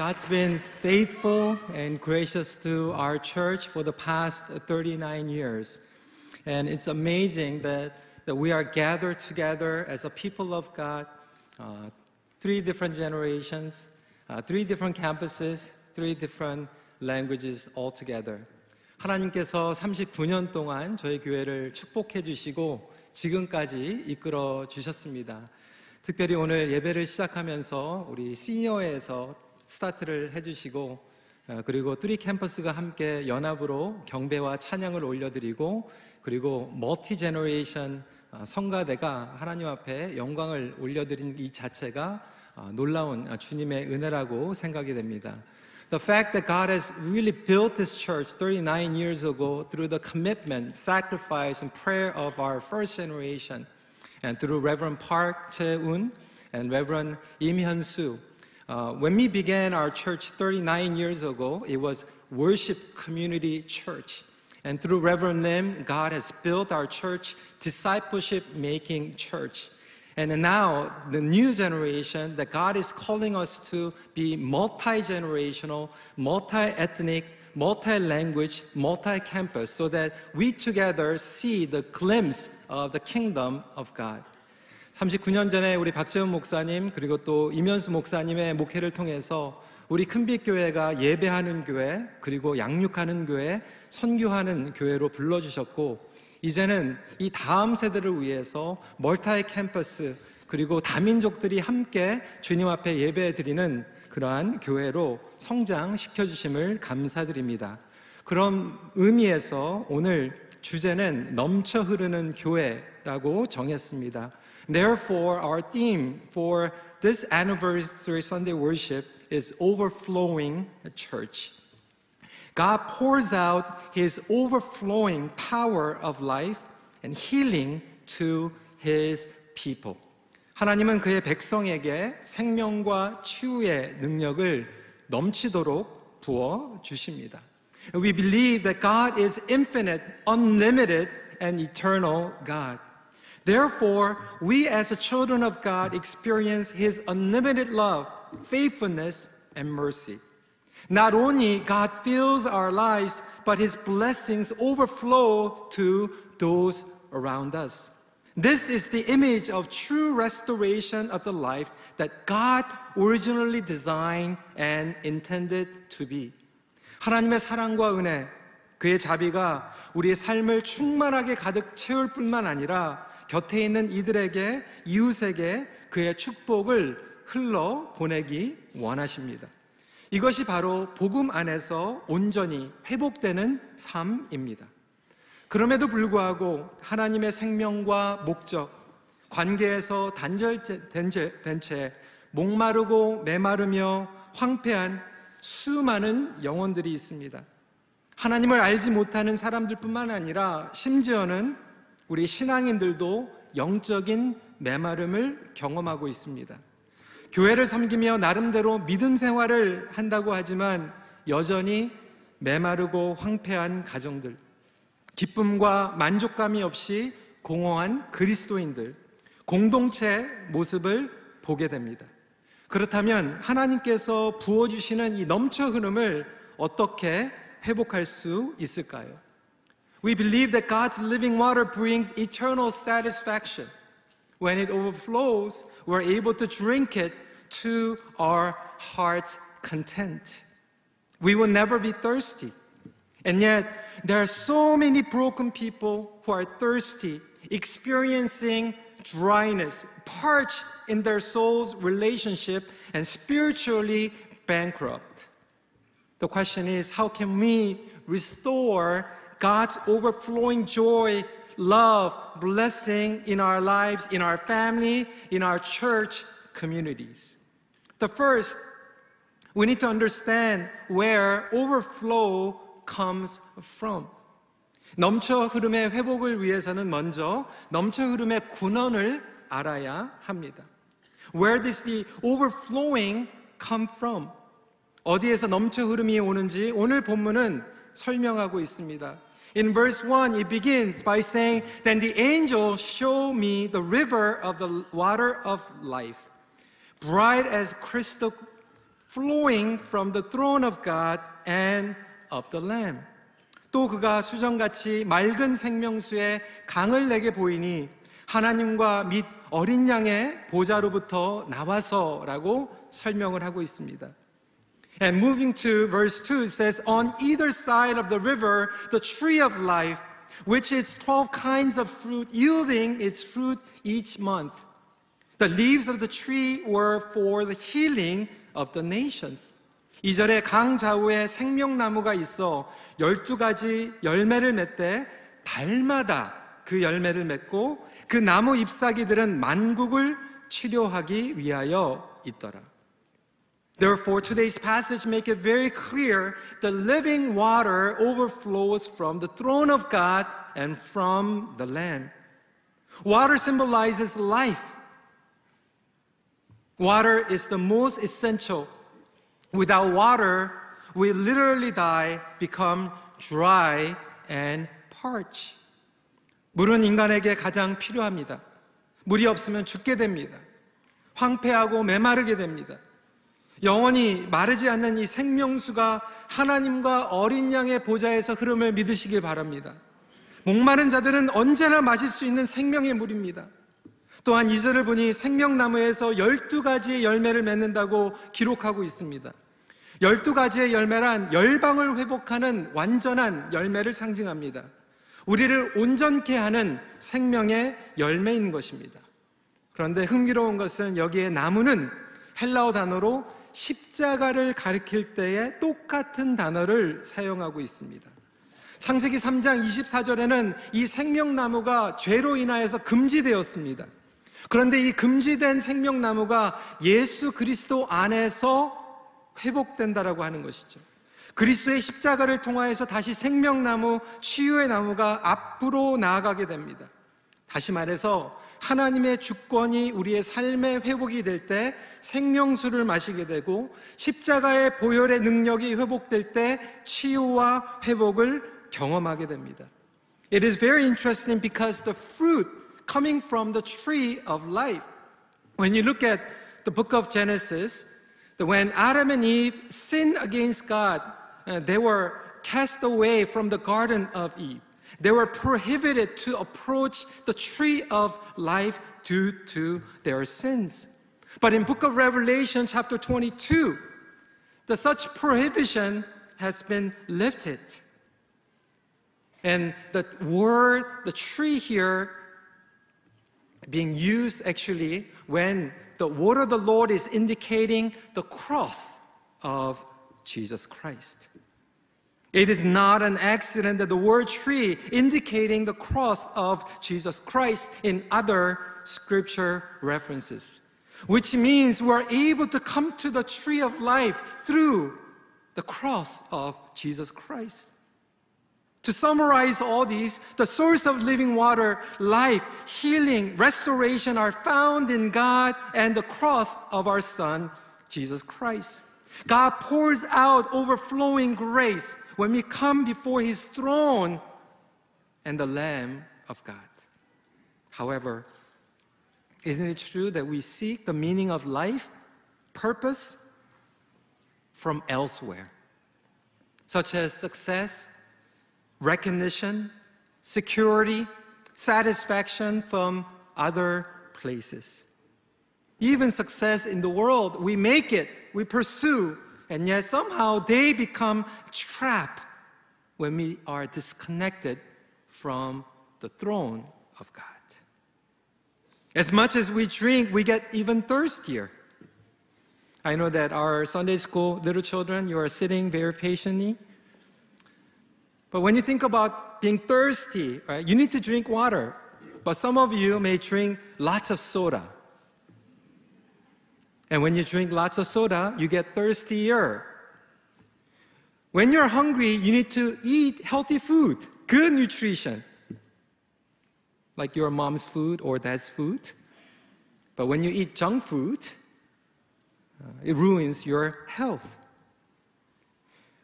God's been faithful and gracious to our church for the past 39 years. And it's amazing that, that we are gathered together as a people of God, uh, three different generations, uh, three different campuses, three different languages all together. 하나님께서 39년 동안 저희 교회를 축복해 주시고 지금까지 이끌어 주셨습니다. 특별히 오늘 예배를 시작하면서 우리 시니어에서 스타트를 해주시고 어, 그리고 뚜리 캠퍼스가 함께 연합으로 경배와 찬양을 올려드리고 그리고 multi generation 어, 성가대가 하나님 앞에 영광을 올려드린 이 자체가 어, 놀라운 주님의 은혜라고 생각이 됩니다. The fact that God has really built this church 39 years ago through the commitment, sacrifice, and prayer of our first generation, and through Reverend Park Chae-un and Reverend Im Hyun-soo. Uh, when we began our church 39 years ago, it was Worship Community Church. And through Reverend Lim, God has built our church discipleship making church. And now, the new generation that God is calling us to be multi generational, multi ethnic, multi language, multi campus, so that we together see the glimpse of the kingdom of God. 39년 전에 우리 박재훈 목사님 그리고 또 이면수 목사님의 목회를 통해서 우리 큰빛 교회가 예배하는 교회 그리고 양육하는 교회 선교하는 교회로 불러주셨고 이제는 이 다음 세대를 위해서 멀타이 캠퍼스 그리고 다민족들이 함께 주님 앞에 예배 드리는 그러한 교회로 성장시켜 주심을 감사드립니다. 그런 의미에서 오늘 주제는 넘쳐 흐르는 교회라고 정했습니다. Therefore, our theme for this anniversary Sunday worship is overflowing church. God pours out his overflowing power of life and healing to his people. 하나님은 그의 백성에게 생명과 치유의 능력을 넘치도록 부어 주십니다. We believe that God is infinite, unlimited, and eternal God. Therefore, we as the children of God experience His unlimited love, faithfulness, and mercy. Not only God fills our lives, but His blessings overflow to those around us. This is the image of true restoration of the life that God originally designed and intended to be. 하나님의 사랑과 은혜, 그의 자비가 우리의 삶을 충만하게 가득 채울 뿐만 아니라 곁에 있는 이들에게, 이웃에게 그의 축복을 흘러 보내기 원하십니다. 이것이 바로 복음 안에서 온전히 회복되는 삶입니다. 그럼에도 불구하고 하나님의 생명과 목적, 관계에서 단절된 채 목마르고 메마르며 황폐한 수많은 영혼들이 있습니다. 하나님을 알지 못하는 사람들뿐만 아니라 심지어는 우리 신앙인들도 영적인 메마름을 경험하고 있습니다. 교회를 섬기며 나름대로 믿음 생활을 한다고 하지만 여전히 메마르고 황폐한 가정들, 기쁨과 만족감이 없이 공허한 그리스도인들, 공동체 모습을 보게 됩니다. 그렇다면 하나님께서 부어주시는 이 넘쳐 흐름을 어떻게 회복할 수 있을까요? We believe that God's living water brings eternal satisfaction. When it overflows, we're able to drink it to our heart's content. We will never be thirsty. And yet, there are so many broken people who are thirsty, experiencing dryness, parched in their soul's relationship, and spiritually bankrupt. The question is how can we restore God's overflowing joy, love, blessing in our lives, in our family, in our church communities. The first, we need to understand where overflow comes from. 넘쳐 흐름의 회복을 위해서는 먼저 넘쳐 흐름의 군원을 알아야 합니다. Where does the overflowing come from? 어디에서 넘쳐 흐름이 오는지 오늘 본문은 설명하고 있습니다. In verse 1, it begins by saying, Then the angel showed me the river of the water of life, bright as crystal, flowing from the throne of God and of the Lamb. 또 그가 수정같이 맑은 생명수의 강을 내게 보이니 하나님과 및 어린 양의 보좌로부터 나와서라고 설명을 하고 있습니다. And moving to verse 2 it says on either side of the river the tree of life which its 12 kinds of fruit yielding its fruit each month. The leaves of the tree were for the healing of the nations. 이절에 강 좌우에 생명나무가 있어 열두 가지 열매를 맺되 달마다 그 열매를 맺고 그 나무 잎사귀들은 만국을 치료하기 위하여 있더라. Therefore, today's passage make it very clear the living water overflows from the throne of God and from the Lamb. Water symbolizes life. Water is the most essential. Without water, we literally die, become dry and parch. 물은 인간에게 가장 필요합니다. 물이 없으면 죽게 됩니다. 황폐하고 메마르게 됩니다. 영원히 마르지 않는 이 생명수가 하나님과 어린 양의 보좌에서 흐름을 믿으시길 바랍니다. 목마른 자들은 언제나 마실 수 있는 생명의 물입니다. 또한 이절을 보니 생명나무에서 12가지의 열매를 맺는다고 기록하고 있습니다. 12가지의 열매란 열방을 회복하는 완전한 열매를 상징합니다. 우리를 온전케 하는 생명의 열매인 것입니다. 그런데 흥미로운 것은 여기에 나무는 헬라어 단어로 십자가를 가리킬 때에 똑같은 단어를 사용하고 있습니다. 창세기 3장 24절에는 이 생명나무가 죄로 인하여서 금지되었습니다. 그런데 이 금지된 생명나무가 예수 그리스도 안에서 회복된다라고 하는 것이죠. 그리스도의 십자가를 통하여서 다시 생명나무, 치유의 나무가 앞으로 나아가게 됩니다. 다시 말해서 하나님의 주권이 우리의 삶의 회복이 될 때 생명수를 마시게 되고 십자가의 보혈의 능력이 회복될 때 치유와 회복을 경험하게 됩니다. It is very interesting because the fruit coming from the tree of life. When you look at the book of Genesis, when Adam and Eve sinned against God, uh, they were cast away from the Garden of Eve. They were prohibited to approach the tree of life due to their sins. But in book of Revelation chapter 22, the such prohibition has been lifted. And the word, the tree here, being used actually when the word of the Lord is indicating the cross of Jesus Christ. It is not an accident that the word tree indicating the cross of Jesus Christ in other scripture references, which means we're able to come to the tree of life through the cross of Jesus Christ. To summarize all these, the source of living water, life, healing, restoration are found in God and the cross of our Son, Jesus Christ. God pours out overflowing grace when we come before His throne and the Lamb of God. However, isn't it true that we seek the meaning of life, purpose, from elsewhere, such as success, recognition, security, satisfaction from other places. Even success in the world, we make it, we pursue, and yet somehow they become trap when we are disconnected from the throne of God. As much as we drink, we get even thirstier. I know that our Sunday school little children, you are sitting very patiently. But when you think about being thirsty, right, you need to drink water. But some of you may drink lots of soda. And when you drink lots of soda, you get thirstier. When you're hungry, you need to eat healthy food, good nutrition, like your mom's food or dad's food. But when you eat junk food, uh, it ruins your health.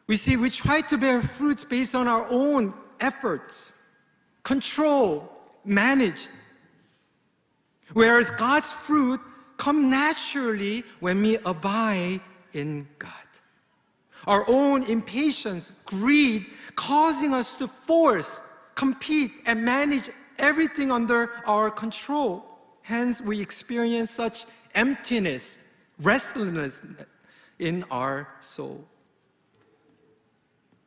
We see we try to bear fruits based on our own efforts, control, managed. Whereas God's fruit come naturally when we abide in God. Our own impatience, greed, causing us to force, compete, and manage everything under our control. Hence, we experience such emptiness, restlessness in our soul.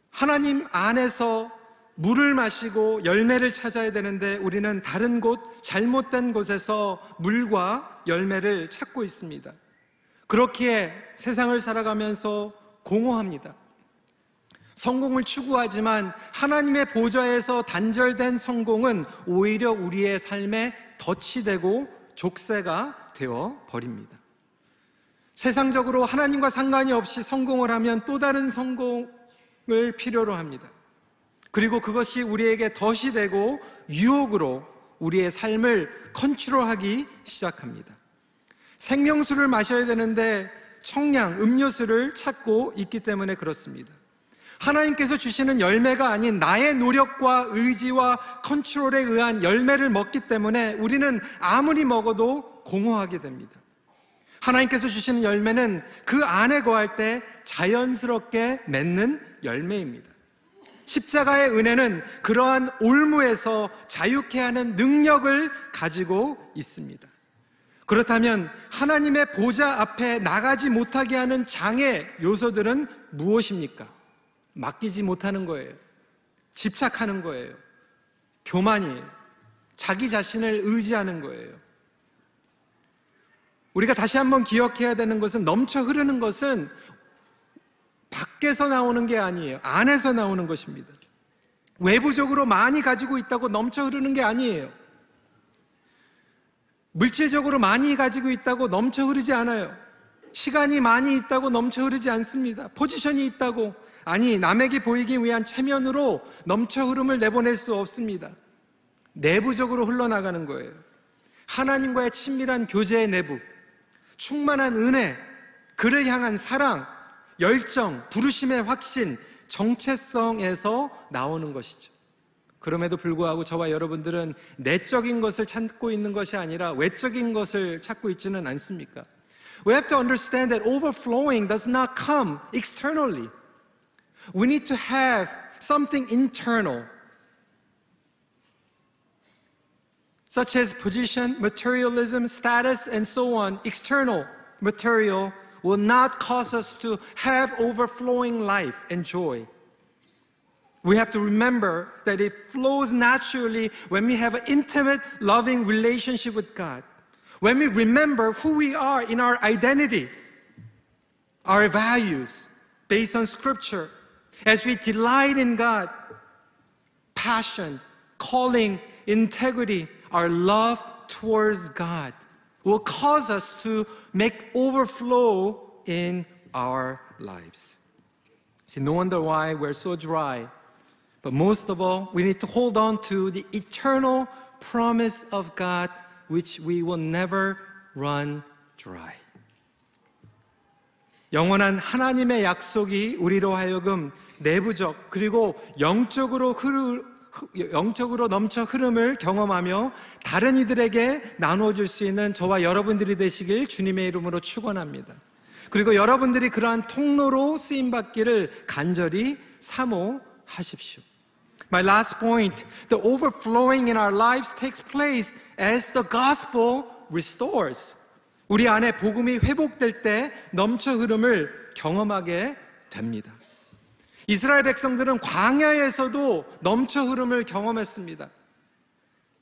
하나님 안에서 물을 마시고 열매를 찾아야 되는데 우리는 다른 곳, 잘못된 곳에서 물과 열매를 찾고 있습니다. 그렇기에 세상을 살아가면서 공허합니다. 성공을 추구하지만 하나님의 보좌에서 단절된 성공은 오히려 우리의 삶에 덫이 되고 족쇄가 되어 버립니다. 세상적으로 하나님과 상관이 없이 성공을 하면 또 다른 성공을 필요로 합니다. 그리고 그것이 우리에게 덫이 되고 유혹으로 우리의 삶을 컨트롤하기 시작합니다. 생명수를 마셔야 되는데 청량, 음료수를 찾고 있기 때문에 그렇습니다. 하나님께서 주시는 열매가 아닌 나의 노력과 의지와 컨트롤에 의한 열매를 먹기 때문에 우리는 아무리 먹어도 공허하게 됩니다. 하나님께서 주시는 열매는 그 안에 거할 때 자연스럽게 맺는 열매입니다. 십자가의 은혜는 그러한 올무에서 자유케 하는 능력을 가지고 있습니다. 그렇다면 하나님의 보좌 앞에 나가지 못하게 하는 장애 요소들은 무엇입니까? 맡기지 못하는 거예요. 집착하는 거예요. 교만이에요. 자기 자신을 의지하는 거예요. 우리가 다시 한번 기억해야 되는 것은 넘쳐 흐르는 것은 밖에서 나오는 게 아니에요. 안에서 나오는 것입니다. 외부적으로 많이 가지고 있다고 넘쳐 흐르는 게 아니에요. 물질적으로 많이 가지고 있다고 넘쳐 흐르지 않아요. 시간이 많이 있다고 넘쳐 흐르지 않습니다. 포지션이 있다고. 아니, 남에게 보이기 위한 체면으로 넘쳐 흐름을 내보낼 수 없습니다. 내부적으로 흘러나가는 거예요. 하나님과의 친밀한 교제의 내부, 충만한 은혜, 그를 향한 사랑, 열정, 부르심의 확신, 정체성에서 나오는 것이죠. 그럼에도 불구하고 저와 여러분들은 내적인 것을 찾고 있는 것이 아니라 외적인 것을 찾고 있지는 않습니까? We have to understand that overflowing does not come externally. We need to have something internal, such as position, materialism, status, and so on. External material will not cause us to have overflowing life and joy. We have to remember that it flows naturally when we have an intimate, loving relationship with God. When we remember who we are in our identity, our values based on Scripture, as we delight in God, passion, calling, integrity, our love towards God will cause us to make overflow in our lives. See, no wonder why we're so dry. But most of all, we need to hold on to the eternal promise of God, which we will never run dry. 영원한 하나님의 약속이 우리로 하여금 내부적 그리고 영적으로 흐르, 영적으로 넘쳐 흐름을 경험하며 다른 이들에게 나누어 줄 수 있는 저와 여러분들이 되시길 주님의 이름으로 축원합니다. 그리고 여러분들이 그러한 통로로 쓰임 받기를 간절히 사모하십시오. My last point, the overflowing in our lives takes place as the gospel restores. 우리 안에 복음이 회복될 때 넘쳐 흐름을 경험하게 됩니다. 이스라엘 백성들은 광야에서도 넘쳐 흐름을 경험했습니다.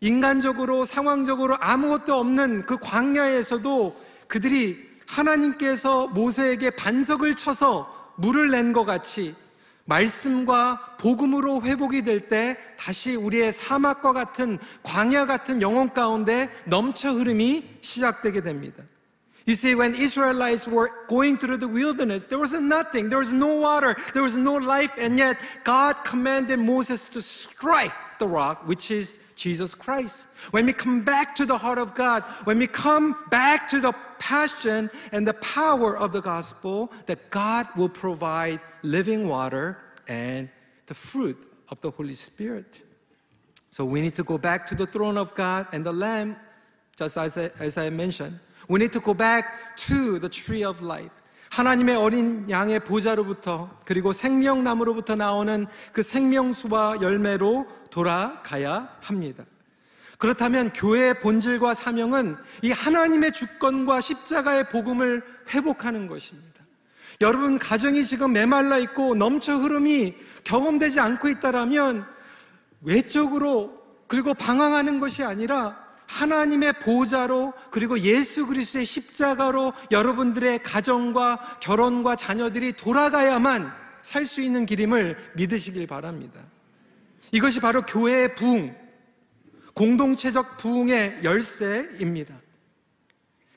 인간적으로, 상황적으로 아무것도 없는 그 광야에서도 그들이 하나님께서 모세에게 반석을 쳐서 물을 낸 것 같이 말씀과 복음으로 회복이 될 때 다시 우리의 사막과 같은 광야 같은 영혼 가운데 넘쳐 흐름이 시작되게 됩니다. You see, when Israelites were going through the wilderness, there was nothing, there was no water, there was no life, and yet God commanded Moses to strike the rock, which is Jesus Christ. When we come back to the heart of God, when we come back to the passion and the power of the gospel, that God will provide living water and the fruit of the Holy Spirit. So we need to go back to the throne of God and the Lamb, just as I, as I mentioned. We need to go back to the tree of life. 하나님의 어린 양의 보좌로부터 그리고 생명나무로부터 나오는 그 생명수와 열매로 돌아가야 합니다. 그렇다면 교회의 본질과 사명은 이 하나님의 주권과 십자가의 복음을 회복하는 것입니다. 여러분 가정이 지금 메말라 있고 넘쳐 흐름이 경험되지 않고 있다라면 외적으로 그리고 방황하는 것이 아니라 하나님의 보좌로 그리고 예수 그리스도의 십자가로 여러분들의 가정과 결혼과 자녀들이 돌아가야만 살 수 있는 길임을 믿으시길 바랍니다. 이것이 바로 교회의 부흥, 공동체적 부흥의 열쇠입니다.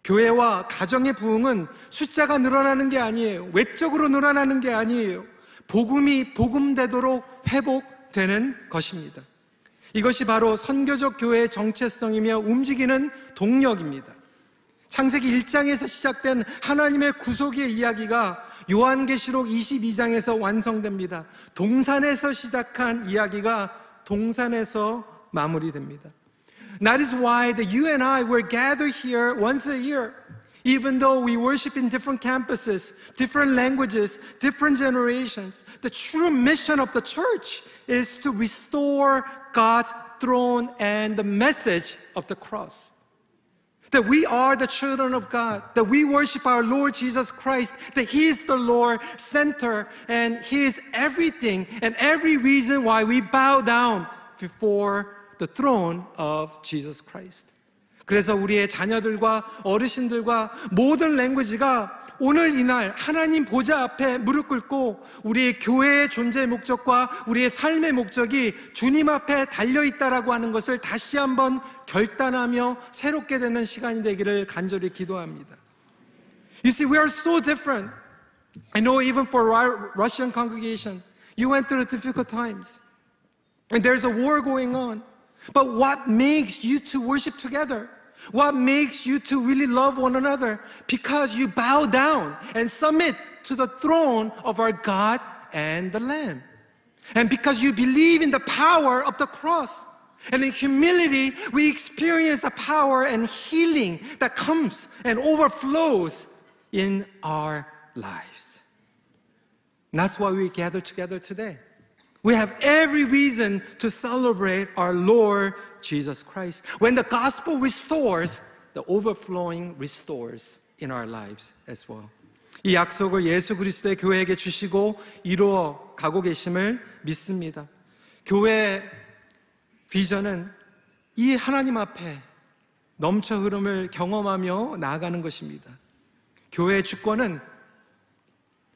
교회와 가정의 부흥은 숫자가 늘어나는 게 아니에요. 외적으로 늘어나는 게 아니에요. 복음이 복음되도록 회복되는 것입니다. 이것이 바로 선교적 교회의 정체성이며 움직이는 동력입니다. 창세기 1장에서 시작된 하나님의 구속의 이야기가 요한계시록 22장에서 완성됩니다. 동산에서 시작한 이야기가 동산에서 마무리됩니다. That is why that you and I were gathered here once a year. Even though we worship in different campuses, different languages, different generations, the true mission of the church is to restore God's throne and the message of the cross. That we are the children of God, that we worship our Lord Jesus Christ, that He is the Lord, center, and He is everything and every reason why we bow down before the throne of Jesus Christ. 그래서 우리의 자녀들과 어르신들과 모든 랭귀지가 오늘 이날 하나님 보좌 앞에 무릎 꿇고 우리의 교회의 존재 목적과 우리의 삶의 목적이 주님 앞에 달려 있다라고 하는 것을 다시 한번 결단하며 새롭게 되는 시간이 되기를 간절히 기도합니다. You see, we are so different. I know even for our Russian congregation, you went through difficult times. And there's a war going on. But what makes you to worship together? What makes you to really love one another? Because you bow down and submit to the throne of our God and the Lamb. And because you believe in the power of the cross. And in humility, we experience the power and healing that comes and overflows in our lives. And that's why we gather together today. We have every reason to celebrate our Lord Jesus Christ. When the gospel restores, the overflowing restores in our lives as well. 이 약속을 예수 그리스도의 교회에게 주시고 이루어 가고 계심을 믿습니다. 교회 비전은 이 하나님 앞에 넘쳐 흐름을 경험하며 나아가는 것입니다. 교회의 주권은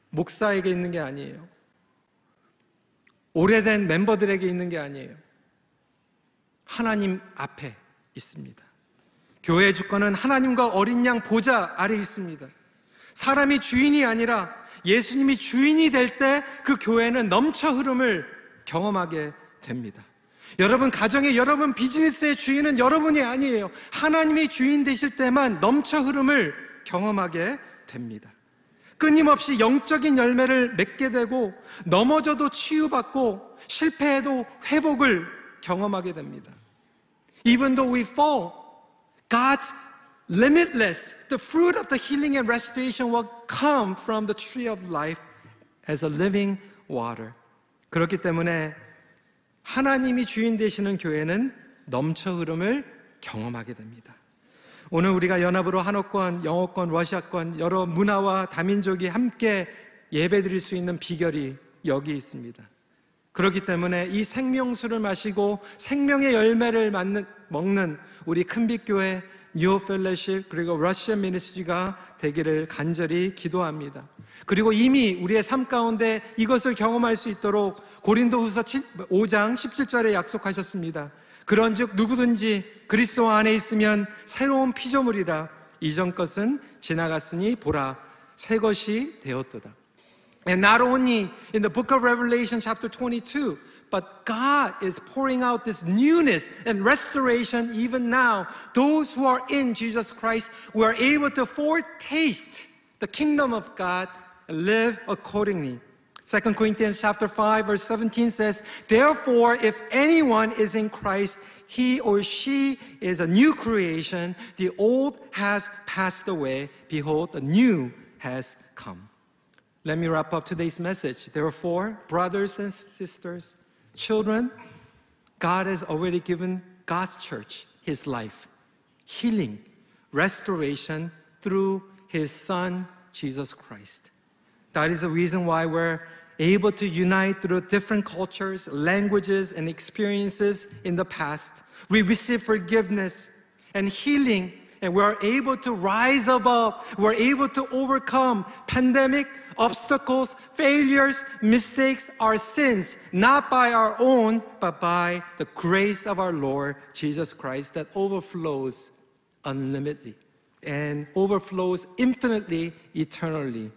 목사에게 있는 게 아니에요. 오래된 멤버들에게 있는 게 아니에요. 하나님 앞에 있습니다. 교회의 주권은 하나님과 어린 양 보좌 아래 있습니다. 사람이 주인이 아니라 예수님이 주인이 될 때 그 교회는 넘쳐 흐름을 경험하게 됩니다. 여러분 가정의 여러분 비즈니스의 주인은 여러분이 아니에요. 하나님이 주인 되실 때만 넘쳐 흐름을 경험하게 됩니다. 끊임없이 영적인 열매를 맺게 되고 넘어져도 치유받고 실패해도 회복을 경험하게 됩니다. Even though we fall, God's limitless, the fruit of the healing and restoration will come from the tree of life as a living water. 그렇기 때문에 하나님이 주인 되시는 교회는 넘쳐 흐름을 경험하게 됩니다. 오늘 우리가 연합으로 한어권, 영어권, 러시아권 여러 문화와 다민족이 함께 예배드릴 수 있는 비결이 여기 있습니다. 그렇기 때문에 이 생명수를 마시고 생명의 열매를 먹는 우리 큰빛교회 new fellowship 그리고 러시아 ministry가 되기를 간절히 기도합니다. 그리고 이미 우리의 삶 가운데 이것을 경험할 수 있도록 고린도후서 5장 17절에 약속하셨습니다. 그런즉 누구든지 그리스도 안에 있으면 새로운 피조물이라 이전 것은 지나갔으니 보라 새 것이 되었도다. And not only in the book of Revelation chapter 22, but God is pouring out this newness and restoration even now. Those who are in Jesus Christ, we are able to foretaste the kingdom of God and live accordingly. 2 Corinthians chapter 5 verse 17 says, Therefore, if anyone is in Christ, he or she is a new creation. The old has passed away. Behold, the new has come. Let me wrap up today's message. Therefore, brothers and sisters, children, God has already given God's church his life, healing, restoration through his son, Jesus Christ. That is the reason why we're able to unite through different cultures, languages, and experiences in the past. We receive forgiveness and healing, and we're able to rise above. We're able to overcome pandemic, obstacles, failures, mistakes, our sins, not by our own, but by the grace of our Lord Jesus Christ that overflows unlimitedly and overflows infinitely, eternally.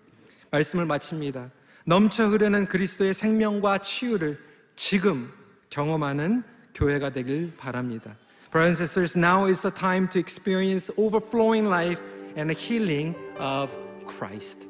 말씀을 마칩니다. 넘쳐 흐르는 그리스도의 생명과 치유를 지금 경험하는 교회가 되길 바랍니다. Brothers and sisters, now is the time to experience overflowing life and the healing of Christ.